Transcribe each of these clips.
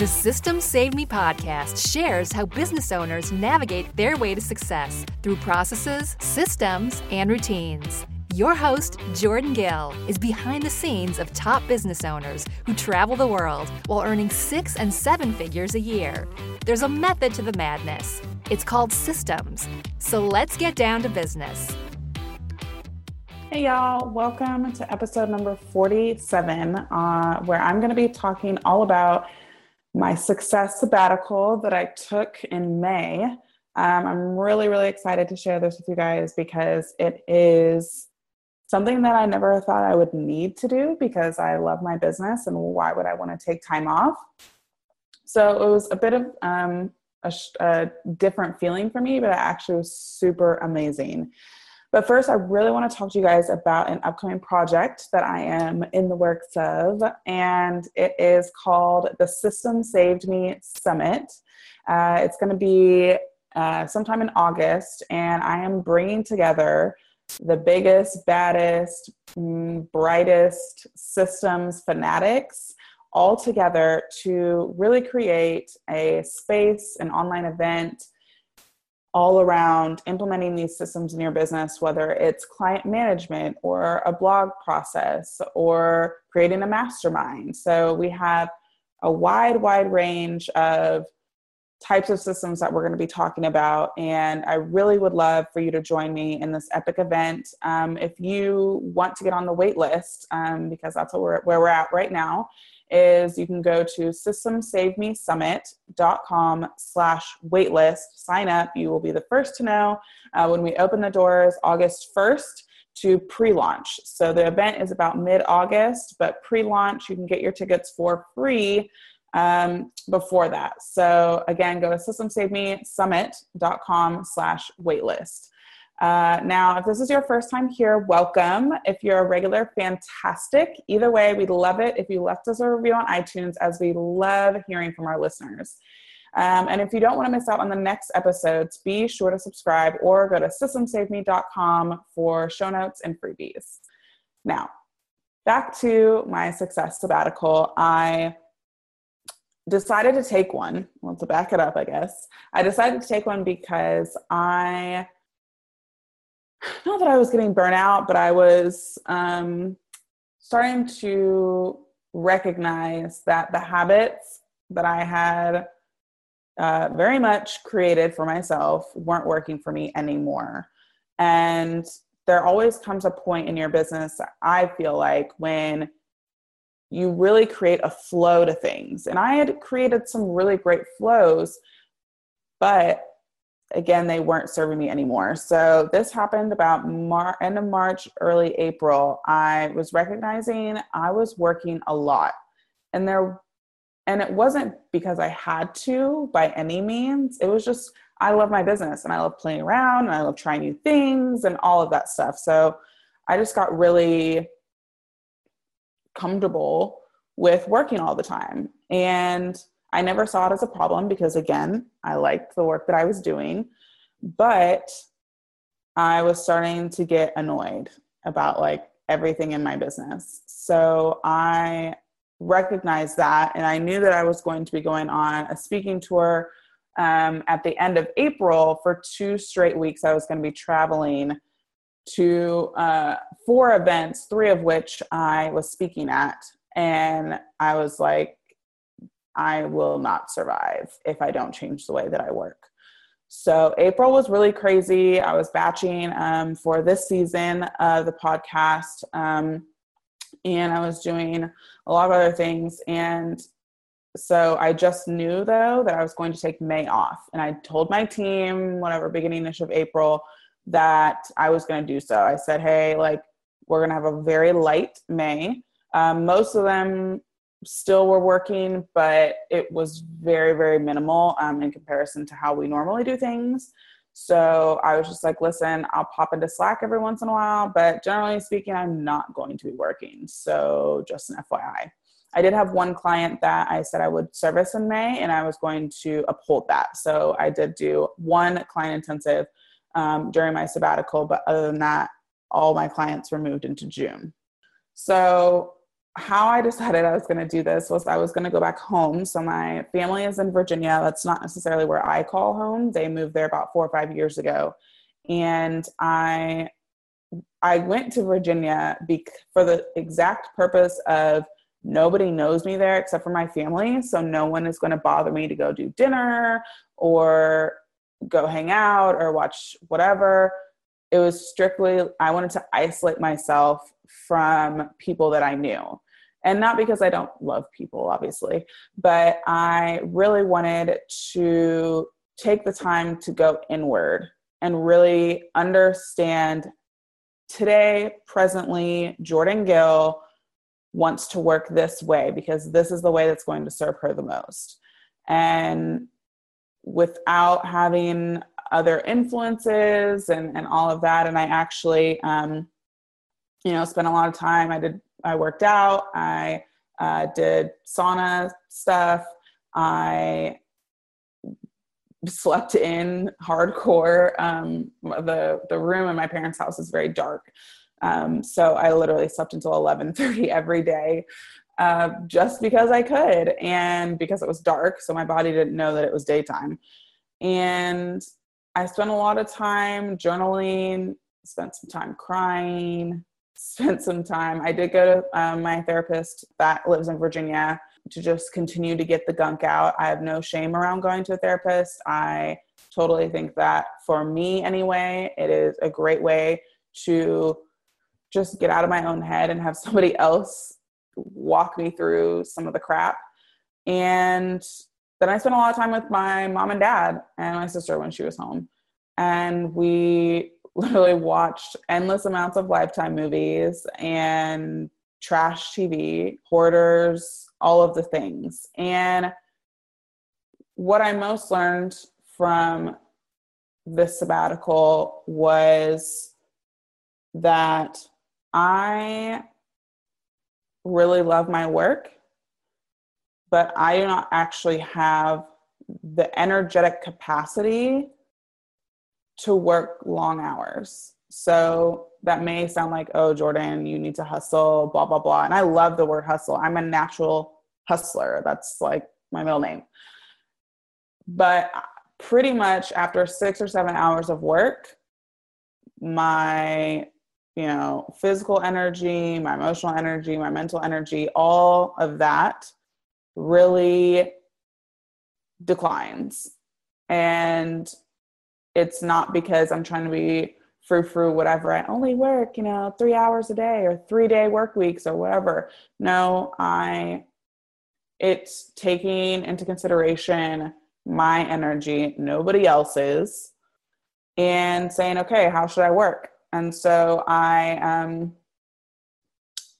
The System Save Me podcast shares how business owners navigate their way to success through processes, systems, and routines. Your host, Jordan Gill, is behind the scenes of top business owners who travel the world while earning six and seven figures a year. There's a method to the madness. It's called systems. So let's get down to business. Hey, y'all. Welcome to episode number 47, uh, where I'm going to be talking all about my success sabbatical that I took in May. Um, I'm really, really excited to share this with you guys because it is something that I never thought I would need to do because I love my business and why would I want to take time off? So it was a bit of um, a, a different feeling for me, but it actually was super amazing. But first, I really want to talk to you guys about an upcoming project that I am in the works of, and it is called the System Saved Me Summit. Uh, it's going to be uh, sometime in August, and I am bringing together the biggest, baddest, mm, brightest systems fanatics all together to really create a space, an online event all around implementing these systems in your business, whether it's client management or a blog process or creating a mastermind. So we have a wide, wide range of types of systems that we're going to be talking about. And I really would love for you to join me in this epic event. Um, if you want to get on the wait list, um, because that's we're, where we're at right now, is you can go to systemsavemesummit.com slash waitlist. Sign up. You will be the first to know uh, when we open the doors August 1st to pre-launch. So the event is about mid-August, but pre-launch you can get your tickets for free um, before that. So again, go to systemsavemesummit.com slash waitlist. Uh, now, if this is your first time here, welcome. If you're a regular, fantastic. Either way, we'd love it if you left us a review on iTunes, as we love hearing from our listeners. Um, and if you don't want to miss out on the next episodes, be sure to subscribe or go to systemsaveme.com for show notes and freebies. Now, back to my success sabbatical. I decided to take one. Well, to back it up, I guess. I decided to take one because I not that I was getting burnt out, but I was um, starting to recognize that the habits that I had uh, very much created for myself weren't working for me anymore. And there always comes a point in your business, I feel like, when you really create a flow to things. And I had created some really great flows, but again they weren't serving me anymore. So this happened about Mar- end of march early april. I was recognizing i was working a lot. And there and it wasn't because i had to by any means. It was just i love my business and i love playing around and i love trying new things and all of that stuff. So i just got really comfortable with working all the time and I never saw it as a problem because, again, I liked the work that I was doing, but I was starting to get annoyed about like everything in my business. So I recognized that, and I knew that I was going to be going on a speaking tour um, at the end of April for two straight weeks. I was going to be traveling to uh, four events, three of which I was speaking at. And I was like, I will not survive if I don't change the way that I work. So April was really crazy. I was batching um, for this season of the podcast, um, and I was doing a lot of other things. And so I just knew though that I was going to take May off, and I told my team, whatever, beginning of April, that I was going to do so. I said, "Hey, like we're going to have a very light May." Um, most of them still were working, but it was very, very minimal um, in comparison to how we normally do things. So I was just like, listen, I'll pop into Slack every once in a while, but generally speaking, I'm not going to be working. So just an FYI. I did have one client that I said I would service in May, and I was going to uphold that. So I did do one client intensive um, during my sabbatical, but other than that, all my clients were moved into June. So how I decided I was going to do this was I was going to go back home. So my family is in Virginia. That's not necessarily where I call home. They moved there about four or five years ago, and I I went to Virginia for the exact purpose of nobody knows me there except for my family. So no one is going to bother me to go do dinner or go hang out or watch whatever. It was strictly, I wanted to isolate myself from people that I knew. And not because I don't love people, obviously, but I really wanted to take the time to go inward and really understand today, presently, Jordan Gill wants to work this way because this is the way that's going to serve her the most. And without having other influences and, and all of that. And I actually, um, you know, spent a lot of time. I did, I worked out, I uh, did sauna stuff, I slept in hardcore. Um, the the room in my parents' house is very dark, um, so I literally slept until eleven thirty every day, uh, just because I could, and because it was dark, so my body didn't know that it was daytime. And I spent a lot of time journaling, spent some time crying, spent some time. I did go to um, my therapist that lives in Virginia to just continue to get the gunk out. I have no shame around going to a therapist. I totally think that for me, anyway, it is a great way to just get out of my own head and have somebody else walk me through some of the crap. And then I spent a lot of time with my mom and dad and my sister when she was home. And we literally watched endless amounts of Lifetime movies and trash TV, hoarders, all of the things. And what I most learned from this sabbatical was that I really love my work, but I do not actually have the energetic capacity to work long hours. So that may sound like, oh, Jordan, you need to hustle, blah, blah, blah. And I love the word hustle. I'm a natural hustler. That's like my middle name. But uh, pretty much after six or seven hours of work, my you know physical energy my emotional energy my mental energy all of that really declines and it's not because i'm trying to be frou frou, whatever. I only work, you know, three hours a day or three day work weeks or whatever. No, I, it's taking into consideration my energy, nobody else's, and saying, okay, how should I work? And so I, um,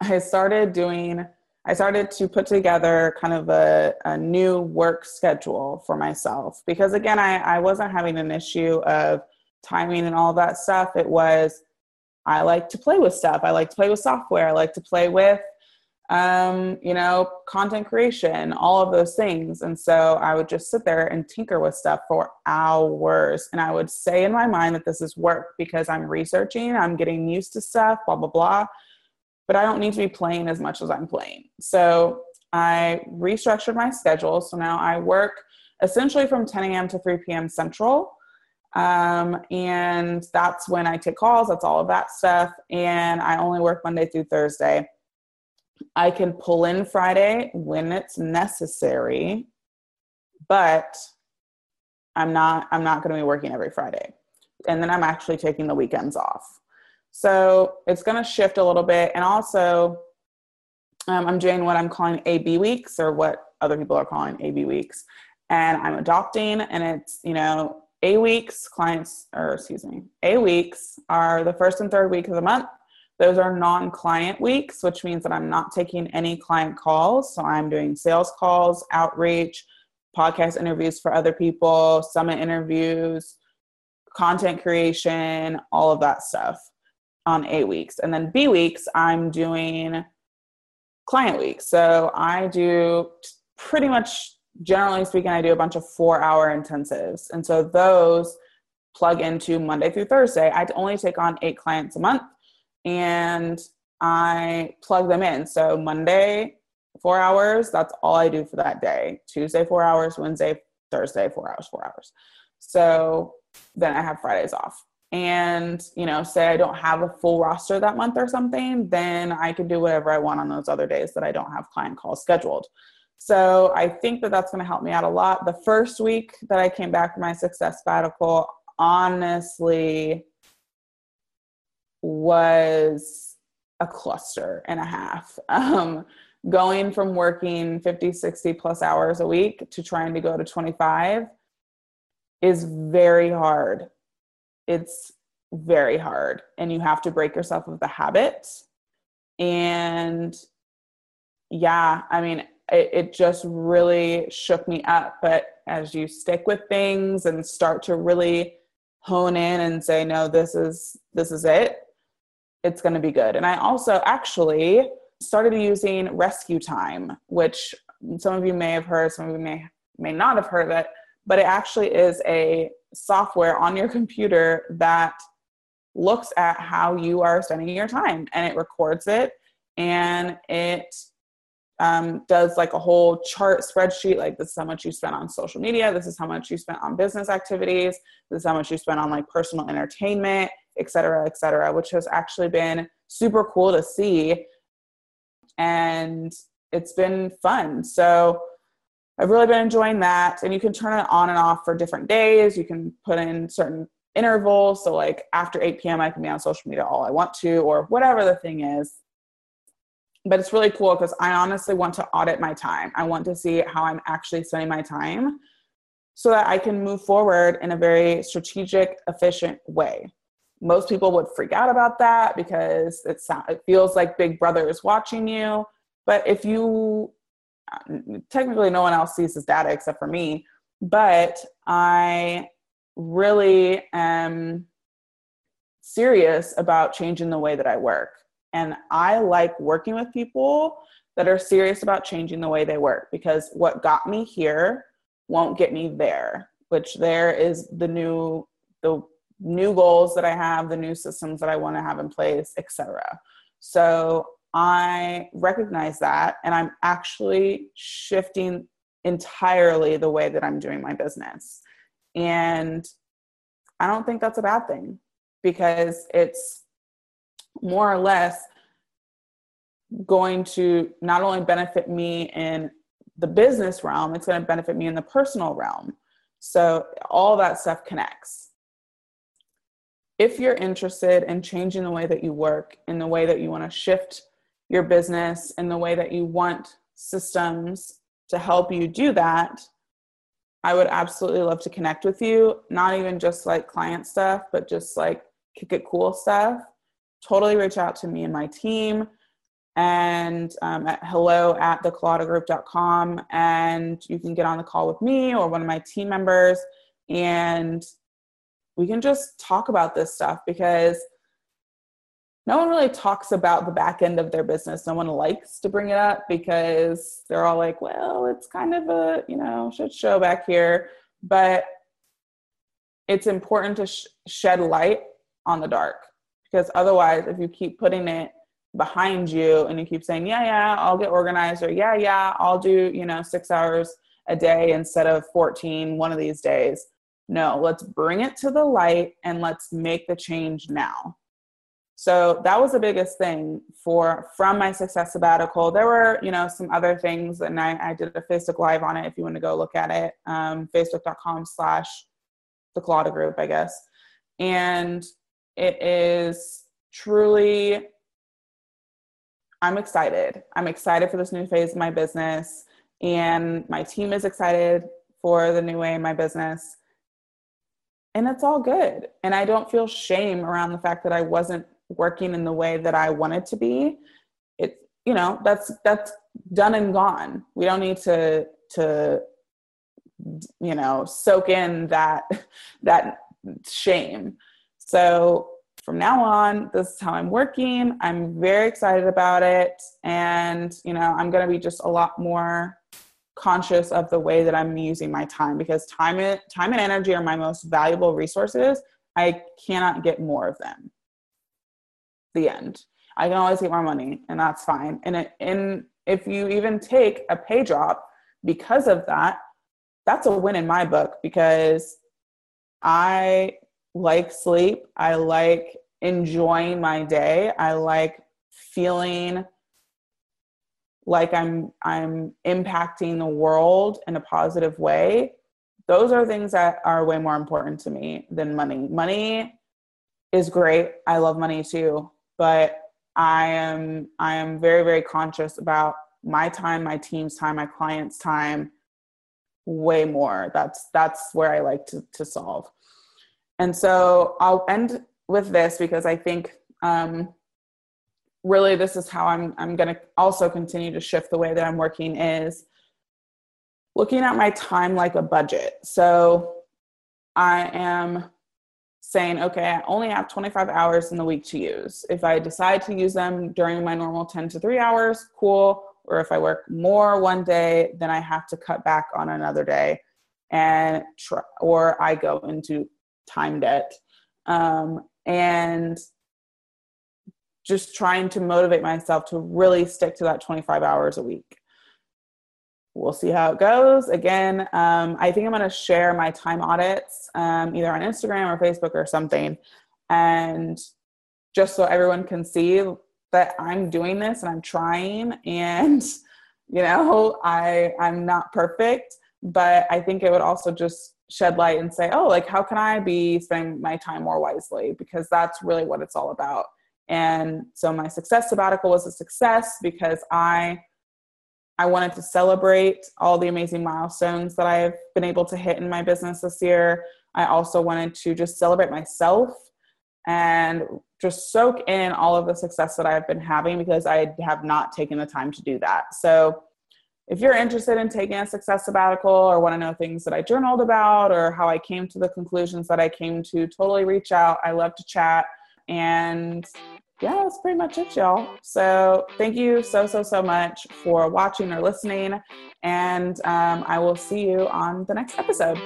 I started doing, I started to put together kind of a, a new work schedule for myself because again, I, I wasn't having an issue of timing and all that stuff. It was I like to play with stuff. I like to play with software. I like to play with um, you know, content creation, all of those things. And so I would just sit there and tinker with stuff for hours. And I would say in my mind that this is work because I'm researching, I'm getting used to stuff, blah, blah, blah. But I don't need to be playing as much as I'm playing. So I restructured my schedule. So now I work essentially from 10 a.m. to 3 p.m. Central. Um, and that's when I take calls, that's all of that stuff. And I only work Monday through Thursday. I can pull in Friday when it's necessary, but I'm not I'm not going to be working every Friday. And then I'm actually taking the weekends off. So it's going to shift a little bit. And also, um, I'm doing what I'm calling AB weeks or what other people are calling AB weeks. And I'm adopting, and it's, you know, a weeks clients, or excuse me, A weeks are the first and third week of the month. Those are non client weeks, which means that I'm not taking any client calls. So I'm doing sales calls, outreach, podcast interviews for other people, summit interviews, content creation, all of that stuff on A weeks. And then B weeks, I'm doing client weeks. So I do pretty much generally speaking, I do a bunch of four hour intensives. And so those plug into Monday through Thursday. I only take on eight clients a month. And I plug them in. So Monday, four hours, that's all I do for that day. Tuesday, four hours, Wednesday, Thursday, four hours, four hours. So then I have Fridays off. And, you know, say I don't have a full roster that month or something, then I can do whatever I want on those other days that I don't have client calls scheduled. So I think that that's going to help me out a lot. The first week that I came back from my success sabbatical, honestly, was a cluster and a half. Um, going from working 50, 60 plus hours a week to trying to go to 25 is very hard. It's very hard. And you have to break yourself of the habit. And yeah, I mean, it, it just really shook me up. But as you stick with things and start to really hone in and say, no, this is this is it, it's gonna be good. And I also actually started using Rescue Time, which some of you may have heard, some of you may may not have heard of it, but it actually is a software on your computer that looks at how you are spending your time and it records it and it um, does like a whole chart spreadsheet like this is how much you spent on social media this is how much you spent on business activities this is how much you spent on like personal entertainment et cetera et cetera which has actually been super cool to see and it's been fun. So I've really been enjoying that. And you can turn it on and off for different days. You can put in certain intervals. So, like after 8 p.m., I can be on social media all I want to, or whatever the thing is. But it's really cool because I honestly want to audit my time. I want to see how I'm actually spending my time so that I can move forward in a very strategic, efficient way most people would freak out about that because it, sound, it feels like big brother is watching you. But if you uh, technically no one else sees this data except for me. But i really am serious about changing the way that i work. And i like working with people that are serious about changing the way they work because what got me here won't get me there which there is the new the new goals that I have, the new systems that I want to have in place, etc. So I recognize that and I'm actually shifting entirely the way that I'm doing my business. And I don't think that's a bad thing because it's more or less going to not only benefit me in the business realm, it's going to benefit me in the personal realm. So all that stuff connects if you're interested in changing the way that you work, in the way that you want to shift your business, in the way that you want systems to help you do that, I would absolutely love to connect with you. Not even just like client stuff, but just like kick it cool stuff. Totally reach out to me and my team and um, at hello at thekoladagroup.com and you can get on the call with me or one of my team members and we can just talk about this stuff because no one really talks about the back end of their business. No one likes to bring it up because they're all like, well, it's kind of a, you know, shit show back here. But it's important to sh- shed light on the dark because otherwise, if you keep putting it behind you and you keep saying, yeah, yeah, I'll get organized, or yeah, yeah, I'll do, you know, six hours a day instead of 14 one of these days, no, let's bring it to the light and let's make the change now. So that was the biggest thing for from my success sabbatical. There were, you know, some other things, and I, I did a Facebook Live on it if you want to go look at it. Um, Facebook.com slash the Kolada group, I guess. And it is truly I'm excited. I'm excited for this new phase of my business, and my team is excited for the new way in my business and it's all good. And i don't feel shame around the fact that i wasn't working in the way that i wanted to be. It's you know that's that's done and gone. We don't need to to you know soak in that that shame. So from now on this is how i'm working. I'm very excited about it. And you know i'm going to be just a lot more conscious of the way that I'm using my time because time and time and energy are my most valuable resources. I cannot get more of them. The end. I can always get more money, and that's fine. And it, and if you even take a pay drop because of that, that's a win in my book because I like sleep. I like enjoying my day. I like feeling like I'm I'm impacting the world in a positive way. Those are things that are way more important to me than money. Money is great. I love money too, but I am I am very very conscious about my time, my team's time, my clients' time way more. That's that's where I like to to solve. And so I'll end with this because I think um, really this is how I'm I'm going to also continue to shift the way that I'm working is looking at my time like a budget. So I am saying, okay, I only have 25 hours in the week to use. If I decide to use them during my normal 10 to 3 hours, cool. Or if I work more one day, then I have to cut back on another day and try, or I go into time debt. Um, and just trying to motivate myself to really stick to that 25 hours a week. We'll see how it goes. Again, um, I think I'm going to share my time audits um, either on Instagram or Facebook or something. And just so everyone can see that I'm doing this and I'm trying and you know I I'm not perfect but I think it would also just shed light and say oh like how can I be spending my time more wisely because that's really what it's all about and so my success sabbatical was a success because I I wanted to celebrate all the amazing milestones that I've been able to hit in my business this year. I also wanted to just celebrate myself and just soak in all of the success that I've been having because I have not taken the time to do that. So, if you're interested in taking a success sabbatical or want to know things that I journaled about or how I came to the conclusions that I came to, totally reach out. I love to chat. And yeah, that's pretty much it, y'all. So, thank you so, so, so much for watching or listening. And um, I will see you on the next episode.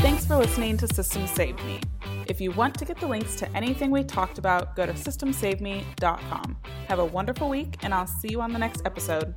Thanks for listening to Systems Save Me. If you want to get the links to anything we talked about, go to systemsaveme.com. Have a wonderful week, and I'll see you on the next episode.